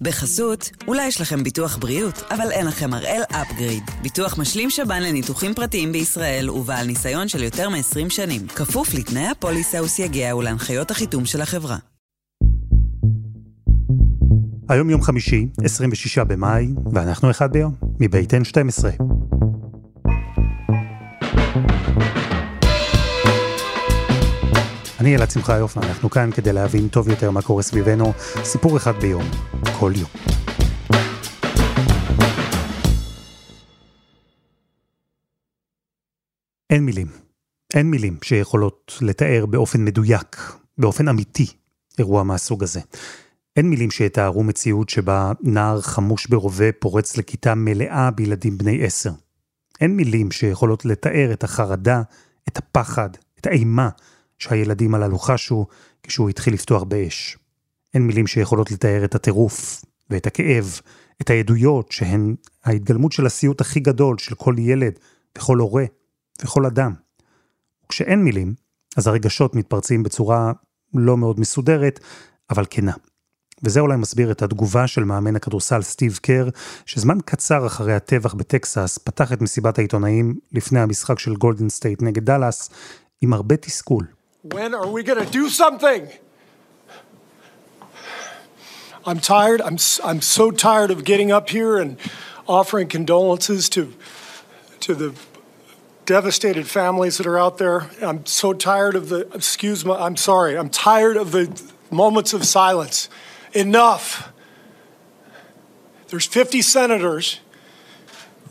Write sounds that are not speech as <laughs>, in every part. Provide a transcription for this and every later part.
בחסות, אולי יש לכם ביטוח בריאות, אבל אין לכם הראל אפגריד. ביטוח משלים שב"ן לניתוחים פרטיים בישראל ובעל ניסיון של יותר מ-20 שנים. כפוף לתנאי הפוליסה וסייגיה ולהנחיות החיתום של החברה. היום יום חמישי, 26 במאי, ואנחנו אחד ביום, מבית N12. אני אלעד שמחה יופי, אנחנו כאן כדי להבין טוב יותר מה קורה סביבנו, סיפור אחד ביום, כל יום. אין מילים, אין מילים שיכולות לתאר באופן מדויק, באופן אמיתי, אירוע מהסוג הזה. אין מילים שיתארו מציאות שבה נער חמוש ברובה פורץ לכיתה מלאה בילדים בני עשר. אין מילים שיכולות לתאר את החרדה, את הפחד, את האימה שהילדים הללו חשו כשהוא התחיל לפתוח באש. אין מילים שיכולות לתאר את הטירוף ואת הכאב, את העדויות שהן ההתגלמות של הסיוט הכי גדול של כל ילד וכל הורה וכל אדם. וכשאין מילים, אז הרגשות מתפרצים בצורה לא מאוד מסודרת, אבל כנה. וזה אולי מסביר את התגובה של מאמן הכדורסל סטיב קר, שזמן קצר אחרי הטבח בטקסס פתח את מסיבת העיתונאים לפני המשחק של גולדן סטייט נגד דאלאס, עם הרבה תסכול. When are we going to do something? I'm tired. I'm, I'm so tired of getting up here and offering condolences to, to the devastated families that are out there. I'm so tired of the, excuse me, I'm sorry, I'm tired of the moments of silence. Enough. There's 50 senators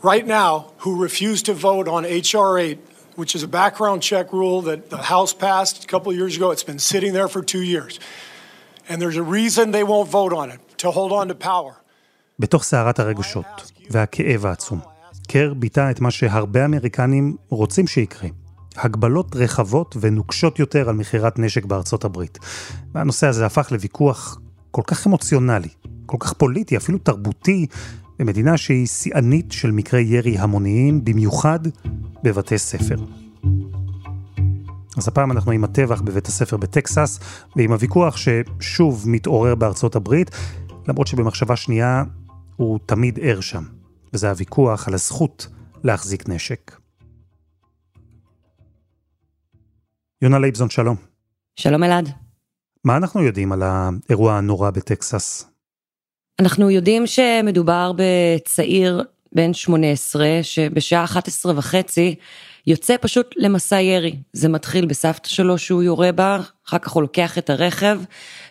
right now who refuse to vote on H.R. 8 which is a background check rule that the House passed a couple of years ago. It's been sitting there for two years. And there's a reason they won't vote on it, to hold on to power. בתוך סערת הרגשות והכאב העצום, קר ביטא את מה שהרבה אמריקנים רוצים שיקרה. הגבלות רחבות ונוקשות יותר על מכירת נשק בארצות הברית. והנושא הזה הפך לוויכוח כל כך אמוציונלי, כל כך פוליטי, אפילו תרבותי, במדינה שהיא שיאנית של מקרי ירי המוניים, במיוחד בבתי ספר. אז הפעם אנחנו עם הטבח בבית הספר בטקסס, ועם הוויכוח ששוב מתעורר בארצות הברית, למרות שבמחשבה שנייה הוא תמיד ער שם, וזה הוויכוח על הזכות להחזיק נשק. יונה לייבזון, שלום. שלום אלעד. מה אנחנו יודעים על האירוע הנורא בטקסס? אנחנו יודעים שמדובר בצעיר בן 18 שבשעה 11 וחצי יוצא פשוט למסע ירי. זה מתחיל בסבתא שלו שהוא יורה בה, אחר כך הוא לוקח את הרכב,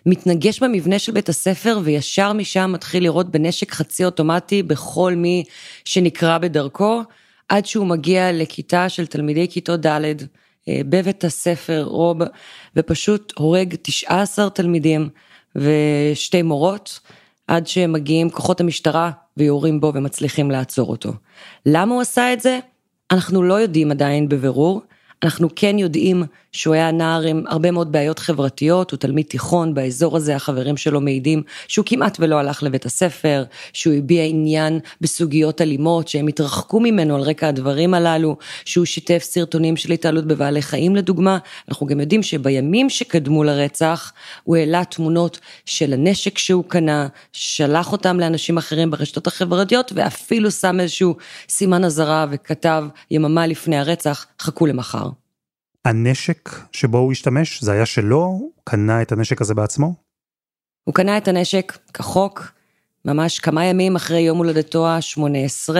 מתנגש במבנה של בית הספר וישר משם מתחיל לירות בנשק חצי אוטומטי בכל מי שנקרא בדרכו, עד שהוא מגיע לכיתה של תלמידי כיתות ד' אה, בבית הספר רוב, ופשוט הורג 19 תלמידים ושתי מורות. עד שמגיעים כוחות המשטרה ויורים בו ומצליחים לעצור אותו. למה הוא עשה את זה? אנחנו לא יודעים עדיין בבירור, אנחנו כן יודעים שהוא היה נער עם הרבה מאוד בעיות חברתיות, הוא תלמיד תיכון, באזור הזה החברים שלו מעידים שהוא כמעט ולא הלך לבית הספר, שהוא הביע עניין בסוגיות אלימות, שהם התרחקו ממנו על רקע הדברים הללו, שהוא שיתף סרטונים של התעלות בבעלי חיים לדוגמה, אנחנו גם יודעים שבימים שקדמו לרצח, הוא העלה תמונות של הנשק שהוא קנה, שלח אותם לאנשים אחרים ברשתות החברתיות, ואפילו שם איזשהו סימן אזהרה וכתב יממה לפני הרצח, חכו למחר. הנשק שבו הוא השתמש, זה היה שלו? הוא קנה את הנשק הזה בעצמו? הוא קנה את הנשק כחוק, ממש כמה ימים אחרי יום הולדתו ה-18,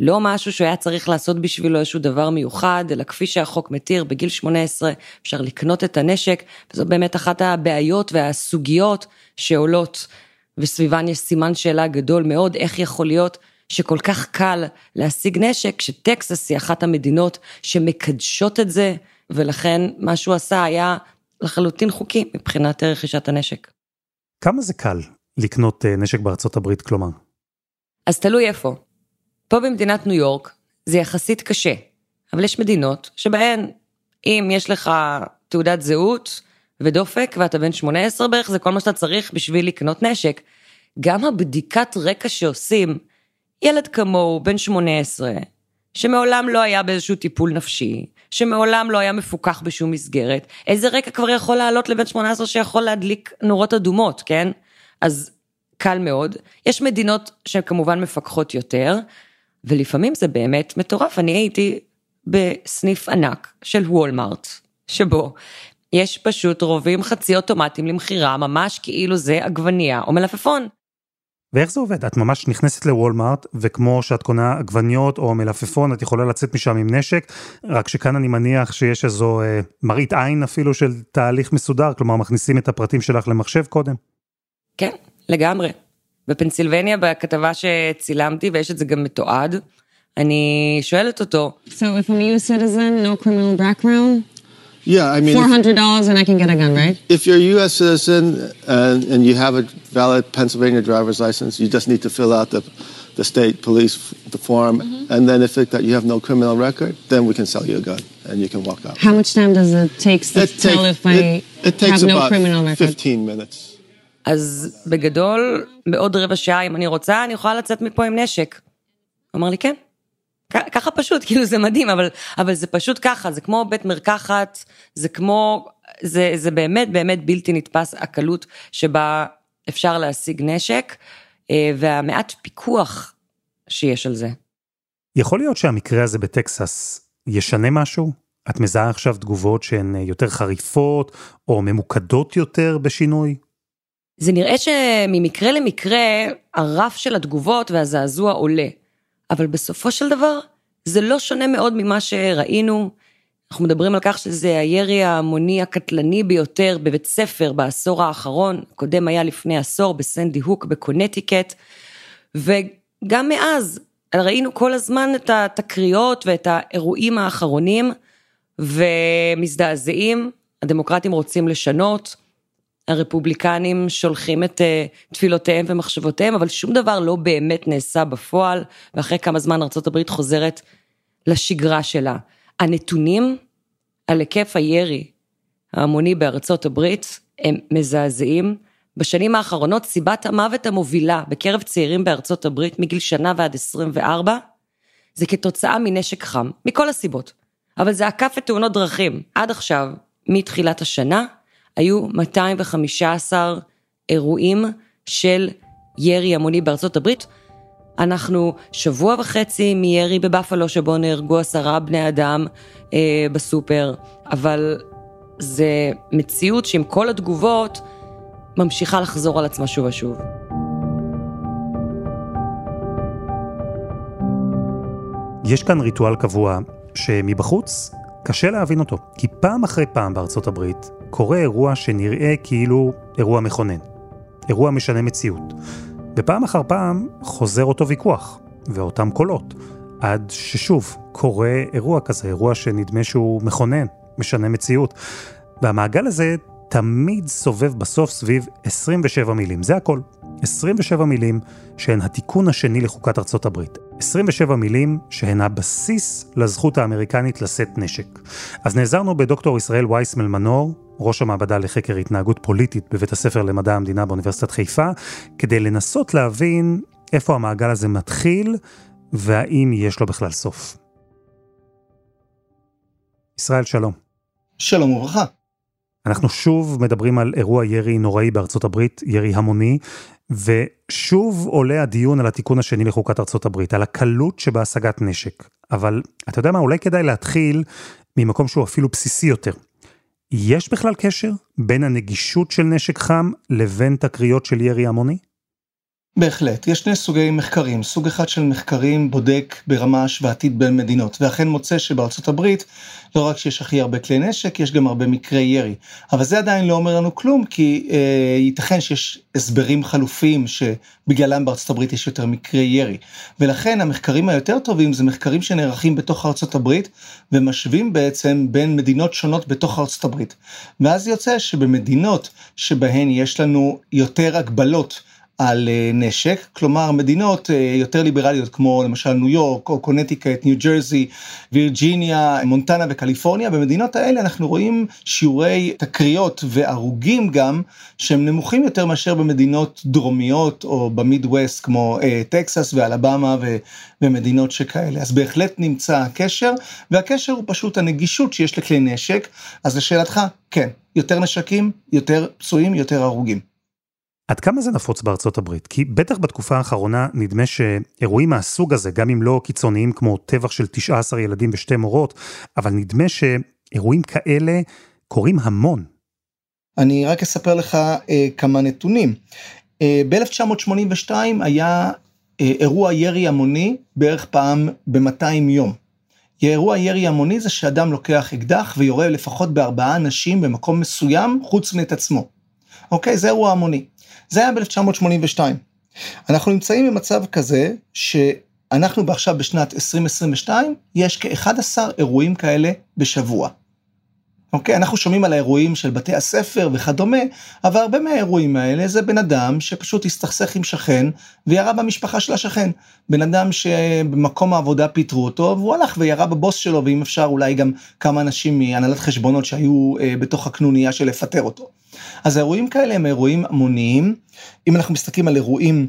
לא משהו שהוא היה צריך לעשות בשבילו איזשהו דבר מיוחד, אלא כפי שהחוק מתיר, בגיל 18 אפשר לקנות את הנשק, וזו באמת אחת הבעיות והסוגיות שעולות, וסביבן יש סימן שאלה גדול מאוד, איך יכול להיות שכל כך קל להשיג נשק, שטקסס היא אחת המדינות שמקדשות את זה, ולכן מה שהוא עשה היה לחלוטין חוקי מבחינת רכישת הנשק. כמה זה קל לקנות אה, נשק בארצות הברית, כלומר? אז תלוי איפה. פה במדינת ניו יורק זה יחסית קשה, אבל יש מדינות שבהן אם יש לך תעודת זהות ודופק ואתה בן 18 בערך, זה כל מה שאתה צריך בשביל לקנות נשק. גם הבדיקת רקע שעושים, ילד כמוהו, בן 18, שמעולם לא היה באיזשהו טיפול נפשי, שמעולם לא היה מפוקח בשום מסגרת, איזה רקע כבר יכול לעלות לבן 18 שיכול להדליק נורות אדומות, כן? אז קל מאוד. יש מדינות שכמובן מפקחות יותר, ולפעמים זה באמת מטורף. אני הייתי בסניף ענק של וולמארט, שבו יש פשוט רובים חצי אוטומטיים למכירה, ממש כאילו זה עגבנייה או מלפפון. ואיך זה עובד? את ממש נכנסת לוולמארט, וכמו שאת קונה עגבניות או מלפפון, את יכולה לצאת משם עם נשק, רק שכאן אני מניח שיש איזו אה, מראית עין אפילו של תהליך מסודר, כלומר מכניסים את הפרטים שלך למחשב קודם. כן, לגמרי. בפנסילבניה, בכתבה שצילמתי, ויש את זה גם מתועד, אני שואלת אותו. So if I'm a citizen, no criminal background, Yeah, I mean, if, $400 and I can get a gun, right? if you're a U.S. citizen and, and you have a valid Pennsylvania driver's license, you just need to fill out the, the state police the form, and then if it, that you have no criminal record, then we can sell you a gun and you can walk out. How much time does it take to It tell take- if I it, it takes have no about criminal record? 15 minutes. אז בגדול, בעוד רבע שעה, אם אני רוצה, אני יכולה לצאת מפה עם נשק. הוא אמר לי, כן. ככה פשוט, <laughs> כאילו זה מדהים, אבל, אבל זה פשוט ככה, זה כמו בית מרקחת, זה כמו, זה, זה באמת באמת בלתי נתפס הקלות שבה אפשר להשיג נשק, אה, והמעט פיקוח שיש על זה. יכול להיות שהמקרה הזה בטקסס ישנה משהו? את מזהה עכשיו תגובות שהן יותר חריפות, או ממוקדות יותר בשינוי? זה נראה שממקרה למקרה, הרף של התגובות והזעזוע עולה. אבל בסופו של דבר, זה לא שונה מאוד ממה שראינו. אנחנו מדברים על כך שזה הירי ההמוני הקטלני ביותר בבית ספר בעשור האחרון, קודם היה לפני עשור בסנדי הוק בקונטיקט, וגם מאז ראינו כל הזמן את התקריות ואת האירועים האחרונים, ומזדעזעים, הדמוקרטים רוצים לשנות, הרפובליקנים שולחים את uh, תפילותיהם ומחשבותיהם, אבל שום דבר לא באמת נעשה בפועל, ואחרי כמה זמן ארה"ב חוזרת לשגרה שלה. הנתונים על היקף הירי ההמוני בארצות הברית הם מזעזעים. בשנים האחרונות סיבת המוות המובילה בקרב צעירים בארצות הברית מגיל שנה ועד 24, זה כתוצאה מנשק חם, מכל הסיבות. אבל זה עקף את תאונות דרכים. עד עכשיו, מתחילת השנה, היו 215 אירועים של ירי המוני בארצות הברית. אנחנו שבוע וחצי מירי בבפלו שבו נהרגו עשרה בני אדם אה, בסופר, אבל זה מציאות שעם כל התגובות ממשיכה לחזור על עצמה שוב ושוב. יש כאן ריטואל קבוע שמבחוץ קשה להבין אותו, כי פעם אחרי פעם בארצות הברית קורה אירוע שנראה כאילו אירוע מכונן, אירוע משנה מציאות. ופעם אחר פעם חוזר אותו ויכוח, ואותם קולות, עד ששוב קורה אירוע כזה, אירוע שנדמה שהוא מכונן, משנה מציאות. והמעגל הזה תמיד סובב בסוף סביב 27 מילים, זה הכל. 27 מילים שהן התיקון השני לחוקת ארצות הברית. 27 מילים שהן הבסיס לזכות האמריקנית לשאת נשק. אז נעזרנו בדוקטור ישראל וייסמל מנור, ראש המעבדה לחקר התנהגות פוליטית בבית הספר למדע המדינה באוניברסיטת חיפה, כדי לנסות להבין איפה המעגל הזה מתחיל והאם יש לו בכלל סוף. ישראל, שלום. שלום וברכה. אנחנו שוב מדברים על אירוע ירי נוראי בארצות הברית, ירי המוני, ושוב עולה הדיון על התיקון השני לחוקת ארצות הברית, על הקלות שבהשגת נשק. אבל אתה יודע מה, אולי כדאי להתחיל ממקום שהוא אפילו בסיסי יותר. יש בכלל קשר בין הנגישות של נשק חם לבין תקריות של ירי המוני? בהחלט, יש שני סוגי מחקרים. סוג אחד של מחקרים בודק ברמה השוואתית בין מדינות, ואכן מוצא שבארצות הברית, לא רק שיש הכי הרבה כלי נשק, יש גם הרבה מקרי ירי. אבל זה עדיין לא אומר לנו כלום, כי אה, ייתכן שיש הסברים חלופיים שבגללם בארצות הברית יש יותר מקרי ירי. ולכן המחקרים היותר טובים זה מחקרים שנערכים בתוך ארצות הברית, ומשווים בעצם בין מדינות שונות בתוך ארצות הברית. ואז יוצא שבמדינות שבהן יש לנו יותר הגבלות, על נשק, כלומר מדינות יותר ליברליות כמו למשל ניו יורק או קונטיקט, ניו ג'רזי, וירג'יניה, מונטנה וקליפורניה, במדינות האלה אנחנו רואים שיעורי תקריות והרוגים גם שהם נמוכים יותר מאשר במדינות דרומיות או במיד ווסט כמו טקסס ואלבמה ומדינות שכאלה. אז בהחלט נמצא הקשר, והקשר הוא פשוט הנגישות שיש לכלי נשק, אז לשאלתך, כן, יותר נשקים, יותר פצועים, יותר הרוגים. עד כמה זה נפוץ בארצות הברית? כי בטח בתקופה האחרונה נדמה שאירועים מהסוג הזה, גם אם לא קיצוניים כמו טבח של 19 ילדים ושתי מורות, אבל נדמה שאירועים כאלה קורים המון. אני רק אספר לך אה, כמה נתונים. אה, ב-1982 היה אה, אירוע ירי המוני בערך פעם ב-200 יום. אירוע ירי המוני זה שאדם לוקח אקדח ויורה לפחות בארבעה אנשים במקום מסוים חוץ מאת עצמו. אוקיי? זה אירוע המוני. זה היה ב-1982. אנחנו נמצאים במצב כזה שאנחנו עכשיו בשנת 2022, יש כ-11 אירועים כאלה בשבוע. אוקיי? אנחנו שומעים על האירועים של בתי הספר וכדומה, אבל הרבה מהאירועים האלה זה בן אדם שפשוט הסתכסך עם שכן וירה במשפחה של השכן. בן אדם שבמקום העבודה פיטרו אותו והוא הלך וירה בבוס שלו, ואם אפשר אולי גם כמה אנשים מהנהלת חשבונות שהיו אה, בתוך הקנוניה של לפטר אותו. אז האירועים כאלה הם אירועים המוניים. אם אנחנו מסתכלים על אירועים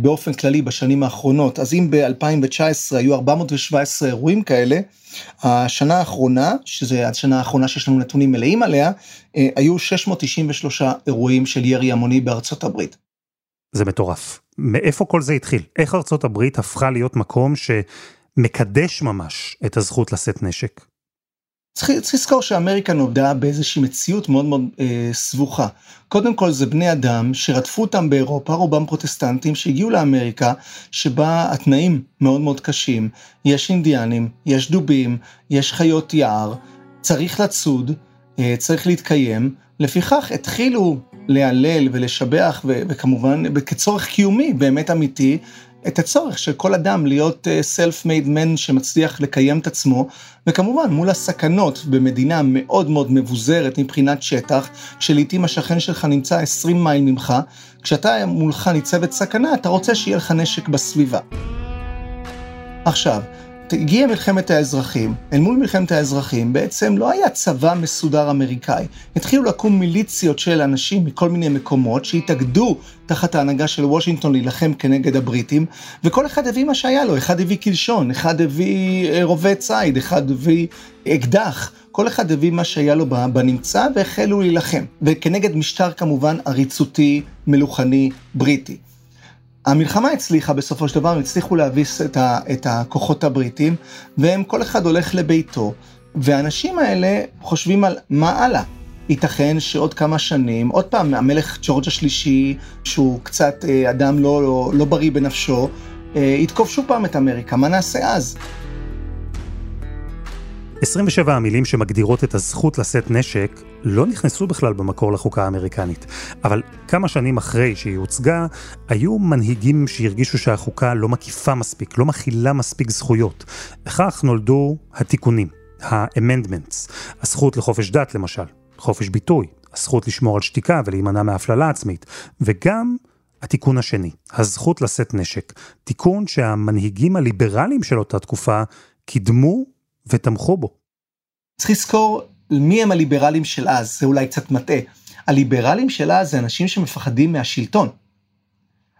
באופן כללי בשנים האחרונות, אז אם ב-2019 היו 417 אירועים כאלה, השנה האחרונה, שזה השנה האחרונה שיש לנו נתונים מלאים עליה, אה, היו 693 אירועים של ירי המוני בארצות הברית. זה מטורף. מאיפה כל זה התחיל? איך ארצות הברית הפכה להיות מקום שמקדש ממש את הזכות לשאת נשק? צריך, צריך לזכור שאמריקה נולדה באיזושהי מציאות מאוד מאוד אה, סבוכה. קודם כל זה בני אדם שרדפו אותם באירופה, רובם פרוטסטנטים, שהגיעו לאמריקה, שבה התנאים מאוד מאוד קשים. יש אינדיאנים, יש דובים, יש חיות יער, צריך לצוד, אה, צריך להתקיים. לפיכך התחילו להלל ולשבח, וכמובן כצורך קיומי באמת אמיתי, את הצורך של כל אדם להיות סלף מייד מן שמצליח לקיים את עצמו, וכמובן מול הסכנות במדינה מאוד מאוד מבוזרת מבחינת שטח, שלעיתים השכן שלך נמצא 20 מייל ממך, כשאתה מולך ניצבת סכנה, אתה רוצה שיהיה לך נשק בסביבה. עכשיו, הגיעה מלחמת האזרחים, אל מול מלחמת האזרחים בעצם לא היה צבא מסודר אמריקאי. התחילו לקום מיליציות של אנשים מכל מיני מקומות שהתאגדו תחת ההנהגה של וושינגטון להילחם כנגד הבריטים, וכל אחד הביא מה שהיה לו, אחד הביא קלשון, אחד הביא אה, רובה ציד, אחד הביא אקדח. כל אחד הביא מה שהיה לו בנמצא והחלו להילחם, וכנגד משטר כמובן עריצותי, מלוכני, בריטי. המלחמה הצליחה בסופו של דבר, הצליחו להביס את, ה, את הכוחות הבריטים, והם כל אחד הולך לביתו, והאנשים האלה חושבים על מה הלאה. ייתכן שעוד כמה שנים, עוד פעם, המלך ג'ורג' השלישי, שהוא קצת אה, אדם לא, לא, לא בריא בנפשו, אה, יתקוף שוב פעם את אמריקה, מה נעשה אז? 27 המילים שמגדירות את הזכות לשאת נשק לא נכנסו בכלל במקור לחוקה האמריקנית. אבל כמה שנים אחרי שהיא הוצגה, היו מנהיגים שהרגישו שהחוקה לא מקיפה מספיק, לא מכילה מספיק זכויות. וכך נולדו התיקונים, ה-amendments, הזכות לחופש דת למשל, חופש ביטוי, הזכות לשמור על שתיקה ולהימנע מהפללה עצמית, וגם התיקון השני, הזכות לשאת נשק, תיקון שהמנהיגים הליברליים של אותה תקופה קידמו ותמכו בו. צריך לזכור מי הם הליברלים של אז, זה אולי קצת מטעה. הליברלים של אז זה אנשים שמפחדים מהשלטון.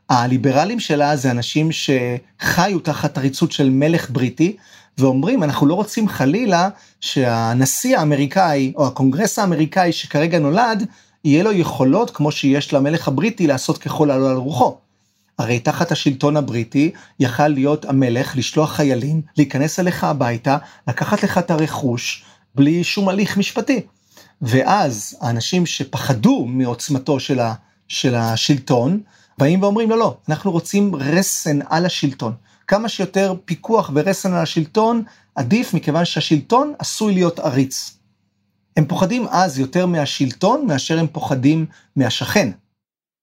הליברלים של אז זה אנשים שחיו תחת עריצות של מלך בריטי, ואומרים, אנחנו לא רוצים חלילה שהנשיא האמריקאי, או הקונגרס האמריקאי שכרגע נולד, יהיה לו יכולות כמו שיש למלך הבריטי לעשות ככל העולה על רוחו. הרי תחת השלטון הבריטי יכל להיות המלך לשלוח חיילים, להיכנס אליך הביתה, לקחת לך את הרכוש, בלי שום הליך משפטי. ואז האנשים שפחדו מעוצמתו של, ה, של השלטון, באים ואומרים לא, לא, אנחנו רוצים רסן על השלטון. כמה שיותר פיקוח ורסן על השלטון, עדיף מכיוון שהשלטון עשוי להיות עריץ. הם פוחדים אז יותר מהשלטון מאשר הם פוחדים מהשכן.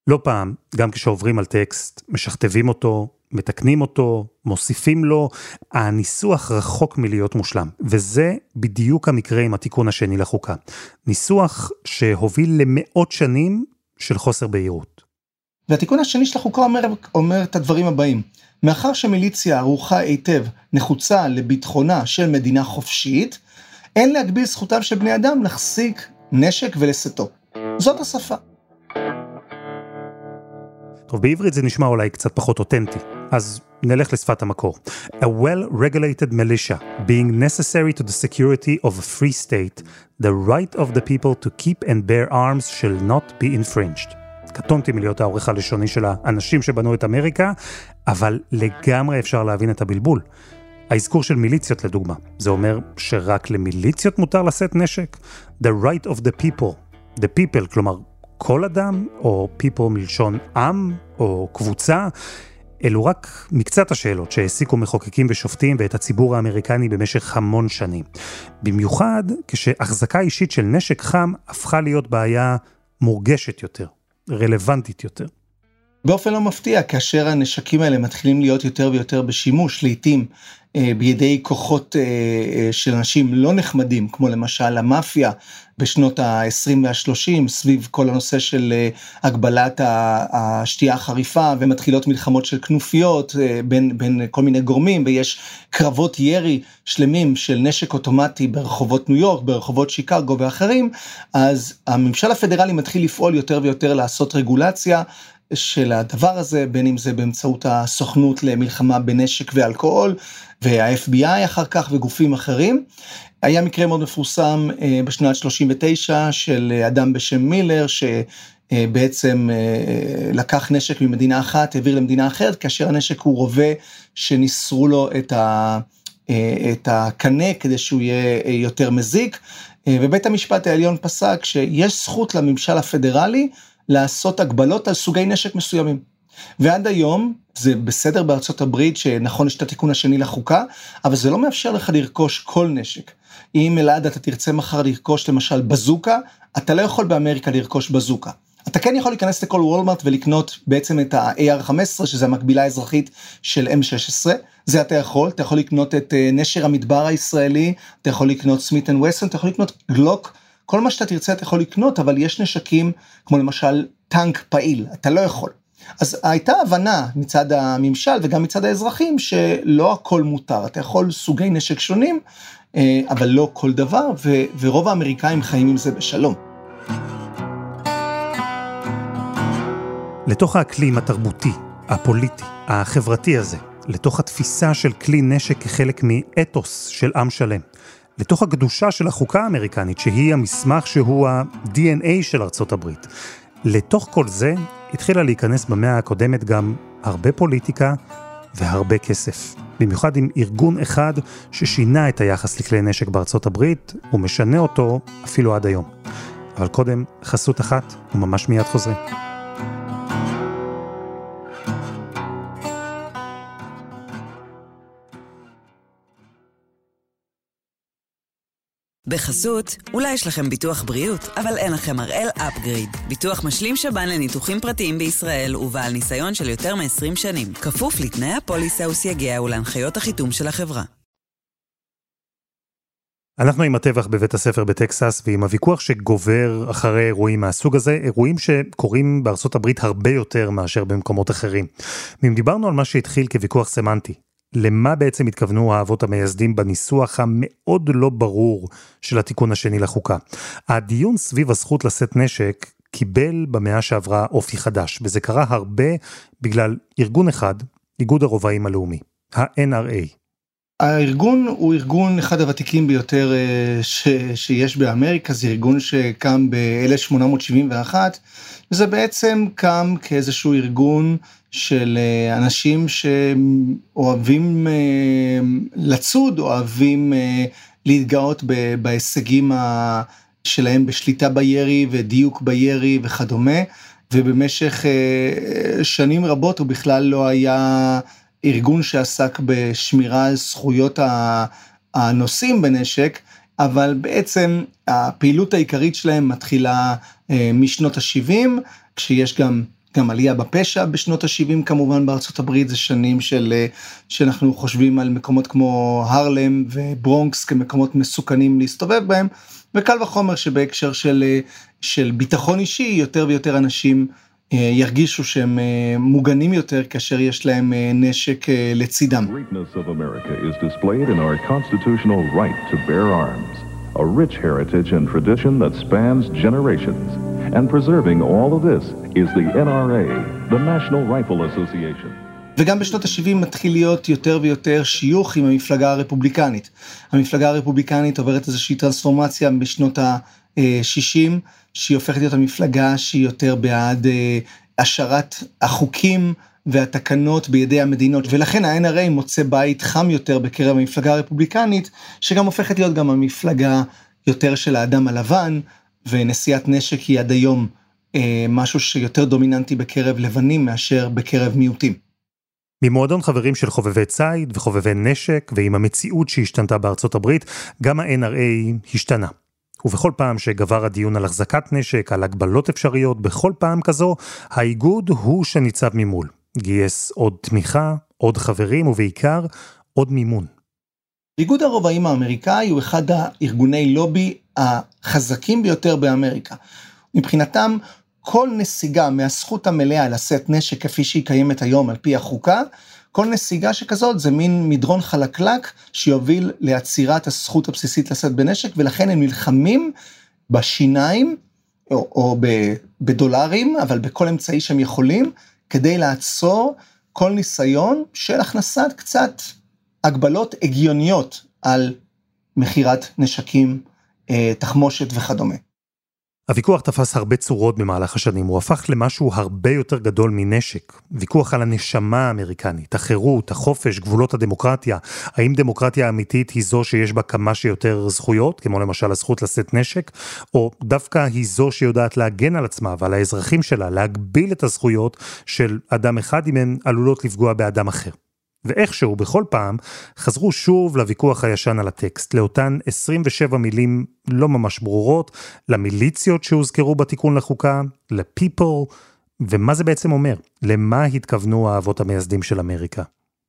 לא פעם, גם כשעוברים על טקסט, משכתבים אותו, מתקנים אותו, מוסיפים לו, הניסוח רחוק מלהיות מושלם, וזה בדיוק המקרה עם התיקון השני לחוקה. ניסוח שהוביל למאות שנים של חוסר בהירות. והתיקון השני של החוקה אומר, אומר את הדברים הבאים: מאחר שמיליציה ערוכה היטב נחוצה לביטחונה של מדינה חופשית, אין להגביל זכותם של בני אדם להחזיק נשק ולשאתו. זאת השפה. טוב, בעברית זה נשמע אולי קצת פחות אותנטי, אז נלך לשפת המקור. A well-regulated militia, being necessary to the security of a free state, the right of the people to keep and bear arms shall not be infringed. קטונתי מלהיות העורך הלשוני של האנשים שבנו את אמריקה, אבל לגמרי אפשר להבין את הבלבול. האזכור של מיליציות לדוגמה, זה אומר שרק למיליציות מותר לשאת נשק? The right of the people. The people, כלומר, כל אדם, או people מלשון עם, או קבוצה, אלו רק מקצת השאלות שהעסיקו מחוקקים ושופטים ואת הציבור האמריקני במשך המון שנים. במיוחד כשהחזקה אישית של נשק חם הפכה להיות בעיה מורגשת יותר, רלוונטית יותר. באופן לא מפתיע, כאשר הנשקים האלה מתחילים להיות יותר ויותר בשימוש, לעתים בידי כוחות אה, אה, של אנשים לא נחמדים, כמו למשל המאפיה בשנות ה-20 וה-30, סביב כל הנושא של הגבלת השתייה החריפה, ומתחילות מלחמות של כנופיות בין, בין כל מיני גורמים, ויש קרבות ירי שלמים של נשק אוטומטי ברחובות ניו יורק, ברחובות שיקגו ואחרים, אז הממשל הפדרלי מתחיל לפעול יותר ויותר לעשות רגולציה. של הדבר הזה, בין אם זה באמצעות הסוכנות למלחמה בנשק ואלכוהול, וה-FBI אחר כך וגופים אחרים. היה מקרה מאוד מפורסם אה, בשנת 39 של אדם בשם מילר, שבעצם אה, לקח נשק ממדינה אחת, העביר למדינה אחרת, כאשר הנשק הוא רובה שניסרו לו את, ה, אה, את הקנה כדי שהוא יהיה יותר מזיק, ובית המשפט העליון פסק שיש זכות לממשל הפדרלי לעשות הגבלות על סוגי נשק מסוימים. ועד היום זה בסדר בארצות הברית שנכון יש את התיקון השני לחוקה, אבל זה לא מאפשר לך לרכוש כל נשק. אם אלעד אתה תרצה מחר לרכוש למשל בזוקה, אתה לא יכול באמריקה לרכוש בזוקה. אתה כן יכול להיכנס לכל וולמרט ולקנות בעצם את ה-AR-15 שזה המקבילה האזרחית של M16, זה אתה יכול, אתה יכול לקנות את אה, נשר המדבר הישראלי, אתה יכול לקנות סמית אנד וסון, אתה יכול לקנות גלוק, כל מה שאתה תרצה אתה יכול לקנות, אבל יש נשקים כמו למשל טנק פעיל, אתה לא יכול. אז הייתה הבנה מצד הממשל וגם מצד האזרחים שלא הכל מותר, אתה יכול סוגי נשק שונים, אה, אבל לא כל דבר, ו- ורוב האמריקאים חיים עם זה בשלום. לתוך האקלים התרבותי, הפוליטי, החברתי הזה, לתוך התפיסה של כלי נשק כחלק מאתוס של עם שלם, לתוך הקדושה של החוקה האמריקנית, שהיא המסמך שהוא ה-DNA של ארצות הברית. לתוך כל זה התחילה להיכנס במאה הקודמת גם הרבה פוליטיקה והרבה כסף. במיוחד עם ארגון אחד ששינה את היחס לכלי נשק בארצות הברית, ומשנה אותו אפילו עד היום. אבל קודם, חסות אחת, וממש מיד חוזרים. בחסות, אולי יש לכם ביטוח בריאות, אבל אין לכם הראל אפגריד. ביטוח משלים שב"ן לניתוחים פרטיים בישראל ובעל ניסיון של יותר מ-20 שנים. כפוף לתנאי הפוליסה וסייגיה ולהנחיות החיתום של החברה. אנחנו עם הטבח בבית הספר בטקסס ועם הוויכוח שגובר אחרי אירועים מהסוג הזה, אירועים שקורים בארצות הברית הרבה יותר מאשר במקומות אחרים. ואם דיברנו על מה שהתחיל כוויכוח סמנטי, למה בעצם התכוונו האבות המייסדים בניסוח המאוד לא ברור של התיקון השני לחוקה. הדיון סביב הזכות לשאת נשק קיבל במאה שעברה אופי חדש, וזה קרה הרבה בגלל ארגון אחד, איגוד הרובעים הלאומי, ה-NRA. הארגון הוא ארגון אחד הוותיקים ביותר אה, ש, שיש באמריקה, זה ארגון שקם ב-1871, וזה בעצם קם כאיזשהו ארגון של אה, אנשים שאוהבים אה, לצוד, אוהבים אה, להתגאות בהישגים שלהם בשליטה בירי ודיוק בירי וכדומה, ובמשך שנים רבות הוא בכלל לא היה ארגון שעסק בשמירה על זכויות הנוסעים בנשק, אבל בעצם הפעילות העיקרית שלהם מתחילה משנות ה-70, כשיש גם גם עלייה בפשע בשנות ה-70 כמובן בארצות הברית, זה שנים של, אה, שאנחנו חושבים על מקומות כמו הרלם וברונקס כמקומות מסוכנים להסתובב בהם, וקל וחומר שבהקשר של, אה, של ביטחון אישי יותר ויותר אנשים אה, ירגישו שהם מוגנים יותר כאשר יש להם נשק לצידם. A rich heritage and tradition that spans generations. And preserving all of this is the NRA, the National Rifle Association. וגם בשנות ה-70 מתחיל להיות יותר ויותר שיוך עם המפלגה הרפובליקנית. המפלגה הרפובליקנית עוברת איזושהי טרנספורמציה בשנות ה-60, שהיא הופכת להיות המפלגה שהיא יותר בעד אה, השארת החוקים והתקנות בידי המדינות, ולכן ה-NRA מוצא בית חם יותר בקרב המפלגה הרפובליקנית, שגם הופכת להיות גם המפלגה יותר של האדם הלבן, ונשיאת נשק היא עד היום אה, משהו שיותר דומיננטי בקרב לבנים מאשר בקרב מיעוטים. ממועדון חברים של חובבי ציד וחובבי נשק, ועם המציאות שהשתנתה בארצות הברית, גם ה-NRA השתנה. ובכל פעם שגבר הדיון על החזקת נשק, על הגבלות אפשריות, בכל פעם כזו, האיגוד הוא שניצב ממול. גייס עוד תמיכה, עוד חברים ובעיקר עוד מימון. איגוד הרובעים האמריקאי הוא אחד הארגוני לובי החזקים ביותר באמריקה. מבחינתם, כל נסיגה מהזכות המלאה לשאת נשק כפי שהיא קיימת היום על פי החוקה, כל נסיגה שכזאת זה מין מדרון חלקלק שיוביל לעצירת הזכות הבסיסית לשאת בנשק, ולכן הם נלחמים בשיניים, או, או בדולרים, אבל בכל אמצעי שהם יכולים, כדי לעצור כל ניסיון של הכנסת קצת הגבלות הגיוניות על מכירת נשקים, אה, תחמושת וכדומה. הוויכוח תפס הרבה צורות במהלך השנים, הוא הפך למשהו הרבה יותר גדול מנשק. ויכוח על הנשמה האמריקנית, החירות, החופש, גבולות הדמוקרטיה. האם דמוקרטיה אמיתית היא זו שיש בה כמה שיותר זכויות, כמו למשל הזכות לשאת נשק, או דווקא היא זו שיודעת להגן על עצמה ועל האזרחים שלה, להגביל את הזכויות של אדם אחד אם הן עלולות לפגוע באדם אחר. ואיכשהו בכל פעם חזרו שוב לוויכוח הישן על הטקסט, לאותן 27 מילים לא ממש ברורות, למיליציות שהוזכרו בתיקון לחוקה, ל-people, ומה זה בעצם אומר? למה התכוונו האבות המייסדים של אמריקה?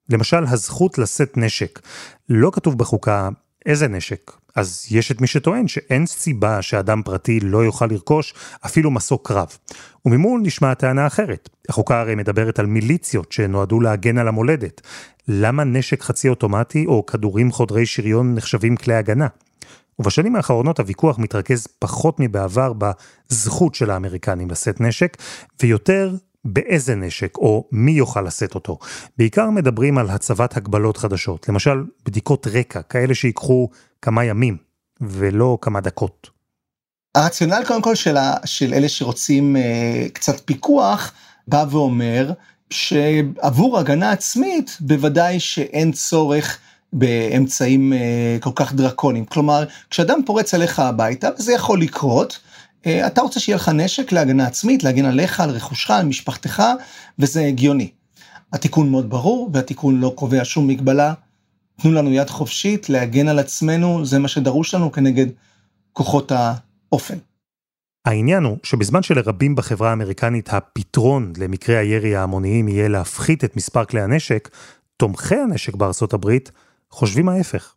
למשל, הזכות לשאת נשק. לא כתוב בחוקה איזה נשק. אז יש את מי שטוען שאין סיבה שאדם פרטי לא יוכל לרכוש אפילו מסוק קרב. וממול נשמעת טענה אחרת. החוקה הרי מדברת על מיליציות שנועדו להגן על המולדת. למה נשק חצי אוטומטי או כדורים חודרי שריון נחשבים כלי הגנה? ובשנים האחרונות הוויכוח מתרכז פחות מבעבר בזכות של האמריקנים לשאת נשק, ויותר באיזה נשק או מי יוכל לשאת אותו. בעיקר מדברים על הצבת הגבלות חדשות, למשל בדיקות רקע, כאלה שיקחו כמה ימים ולא כמה דקות. הרציונל קודם כל של, ה, של אלה שרוצים אה, קצת פיקוח, בא ואומר שעבור הגנה עצמית בוודאי שאין צורך באמצעים אה, כל כך דרקוניים. כלומר, כשאדם פורץ עליך הביתה, וזה יכול לקרות, אתה רוצה שיהיה לך נשק להגנה עצמית, להגן עליך, על רכושך, על משפחתך, וזה הגיוני. התיקון מאוד ברור, והתיקון לא קובע שום מגבלה. תנו לנו יד חופשית להגן על עצמנו, זה מה שדרוש לנו כנגד כוחות האופן. העניין הוא שבזמן שלרבים בחברה האמריקנית הפתרון למקרי הירי ההמוניים יהיה להפחית את מספר כלי הנשק, תומכי הנשק בארצות הברית חושבים ההפך.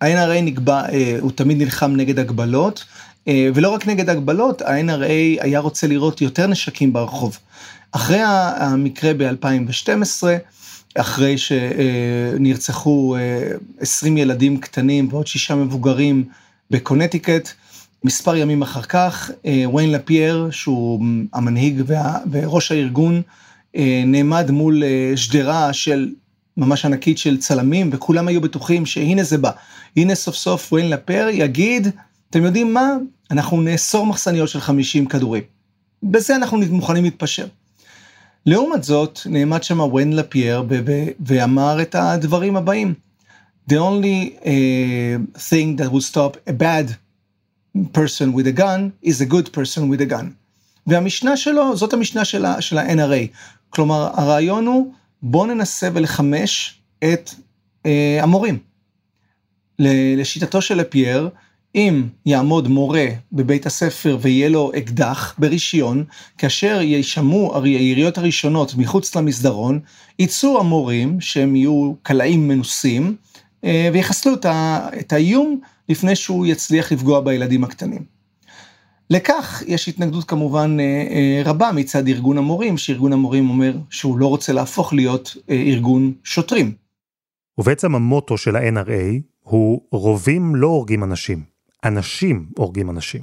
ה-NRA נקבע, אה, הוא תמיד נלחם נגד הגבלות, אה, ולא רק נגד הגבלות, ה-NRA היה רוצה לראות יותר נשקים ברחוב. אחרי המקרה ב-2012, אחרי שנרצחו 20 אה, ילדים קטנים ועוד שישה מבוגרים בקונטיקט, מספר ימים אחר כך, ויין לפייר, שהוא המנהיג וראש הארגון, נעמד מול שדרה של ממש ענקית של צלמים, וכולם היו בטוחים שהנה זה בא. הנה סוף סוף ויין לפר יגיד, אתם יודעים מה? אנחנו נאסור מחסניות של 50 כדורים. בזה אנחנו מוכנים להתפשר. לעומת זאת, נעמד שם ויין לפייר ואמר את הדברים הבאים. The only uh, thing that will stop a bad person with a gun is a good person with a gun. והמשנה שלו, זאת המשנה של ה-NRA. כלומר, הרעיון הוא, בואו ננסה ולחמש את אה, המורים. לשיטתו של לפייר, אם יעמוד מורה בבית הספר ויהיה לו אקדח ברישיון, כאשר יישמעו היריות הראשונות מחוץ למסדרון, יצאו המורים שהם יהיו קלעים מנוסים, אה, ויחסלו את האיום לפני שהוא יצליח לפגוע בילדים הקטנים. לכך יש התנגדות כמובן אה, אה, רבה מצד ארגון המורים, שארגון המורים אומר שהוא לא רוצה להפוך להיות ארגון שוטרים. ובעצם המוטו של ה-NRA הוא רובים לא הורגים אנשים. אנשים הורגים אנשים.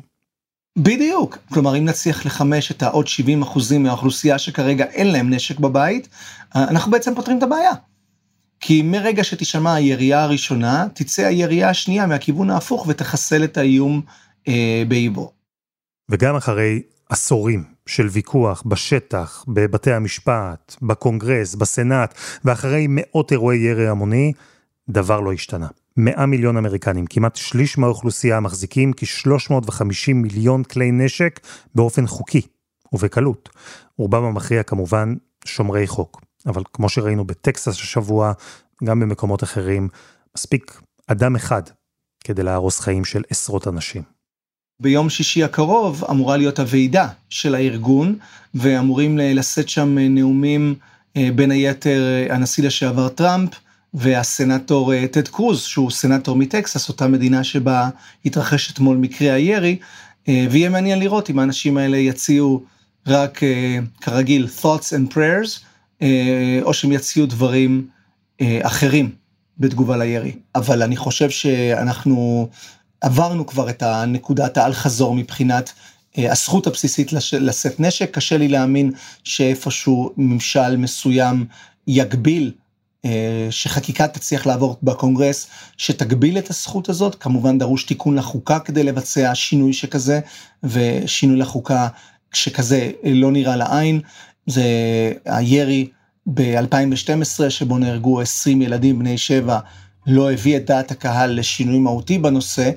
בדיוק, כלומר אם נצליח לחמש את העוד 70 אחוזים מהאוכלוסייה שכרגע אין להם נשק בבית, אנחנו בעצם פותרים את הבעיה. כי מרגע שתשמע הירייה הראשונה, תצא הירייה השנייה מהכיוון ההפוך ותחסל את האיום אה, באיבו. וגם אחרי עשורים של ויכוח בשטח, בבתי המשפט, בקונגרס, בסנאט, ואחרי מאות אירועי ירי המוני, דבר לא השתנה. 100 מיליון אמריקנים, כמעט שליש מהאוכלוסייה, מחזיקים כ-350 מיליון כלי נשק באופן חוקי ובקלות. רובם המכריע כמובן שומרי חוק. אבל כמו שראינו בטקסס השבוע, גם במקומות אחרים, מספיק אדם אחד כדי להרוס חיים של עשרות אנשים. ביום שישי הקרוב אמורה להיות הוועידה של הארגון, ואמורים לשאת שם נאומים בין היתר הנשיא לשעבר טראמפ, והסנאטור טד קרוז, שהוא סנאטור מטקסס, אותה מדינה שבה התרחש אתמול מקרה הירי, ויהיה מעניין לראות אם האנשים האלה יציעו רק כרגיל thoughts and prayers, או שהם יציעו דברים אחרים בתגובה לירי. אבל אני חושב שאנחנו עברנו כבר את הנקודת האל חזור מבחינת הזכות הבסיסית לשאת נשק, קשה לי להאמין שאיפשהו ממשל מסוים יגביל שחקיקה תצליח לעבור בקונגרס שתגביל את הזכות הזאת, כמובן דרוש תיקון לחוקה כדי לבצע שינוי שכזה, ושינוי לחוקה שכזה לא נראה לעין, זה הירי ב-2012 שבו נהרגו 20 ילדים בני 7, לא הביא את דעת הקהל לשינוי מהותי בנושא,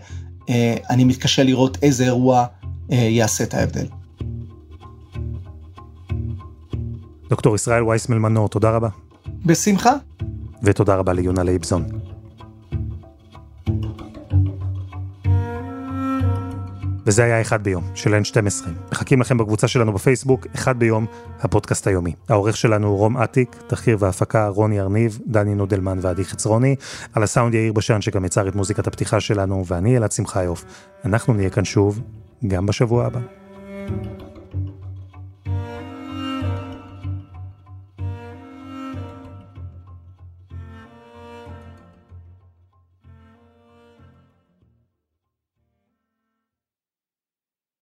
אני מתקשה לראות איזה אירוע יעשה את ההבדל. דוקטור ישראל וייסמל מנור, תודה רבה. בשמחה. ותודה רבה ליונה לייבזון. וזה היה אחד ביום של N12. מחכים לכם בקבוצה שלנו בפייסבוק, אחד ביום, הפודקאסט היומי. העורך שלנו הוא רום אטיק, תחקיר והפקה רוני ארניב, דני נודלמן ועדי חצרוני, על הסאונד יאיר בשן שגם יצר את מוזיקת הפתיחה שלנו, ואני אלעד שמחיוף. אנחנו נהיה כאן שוב, גם בשבוע הבא.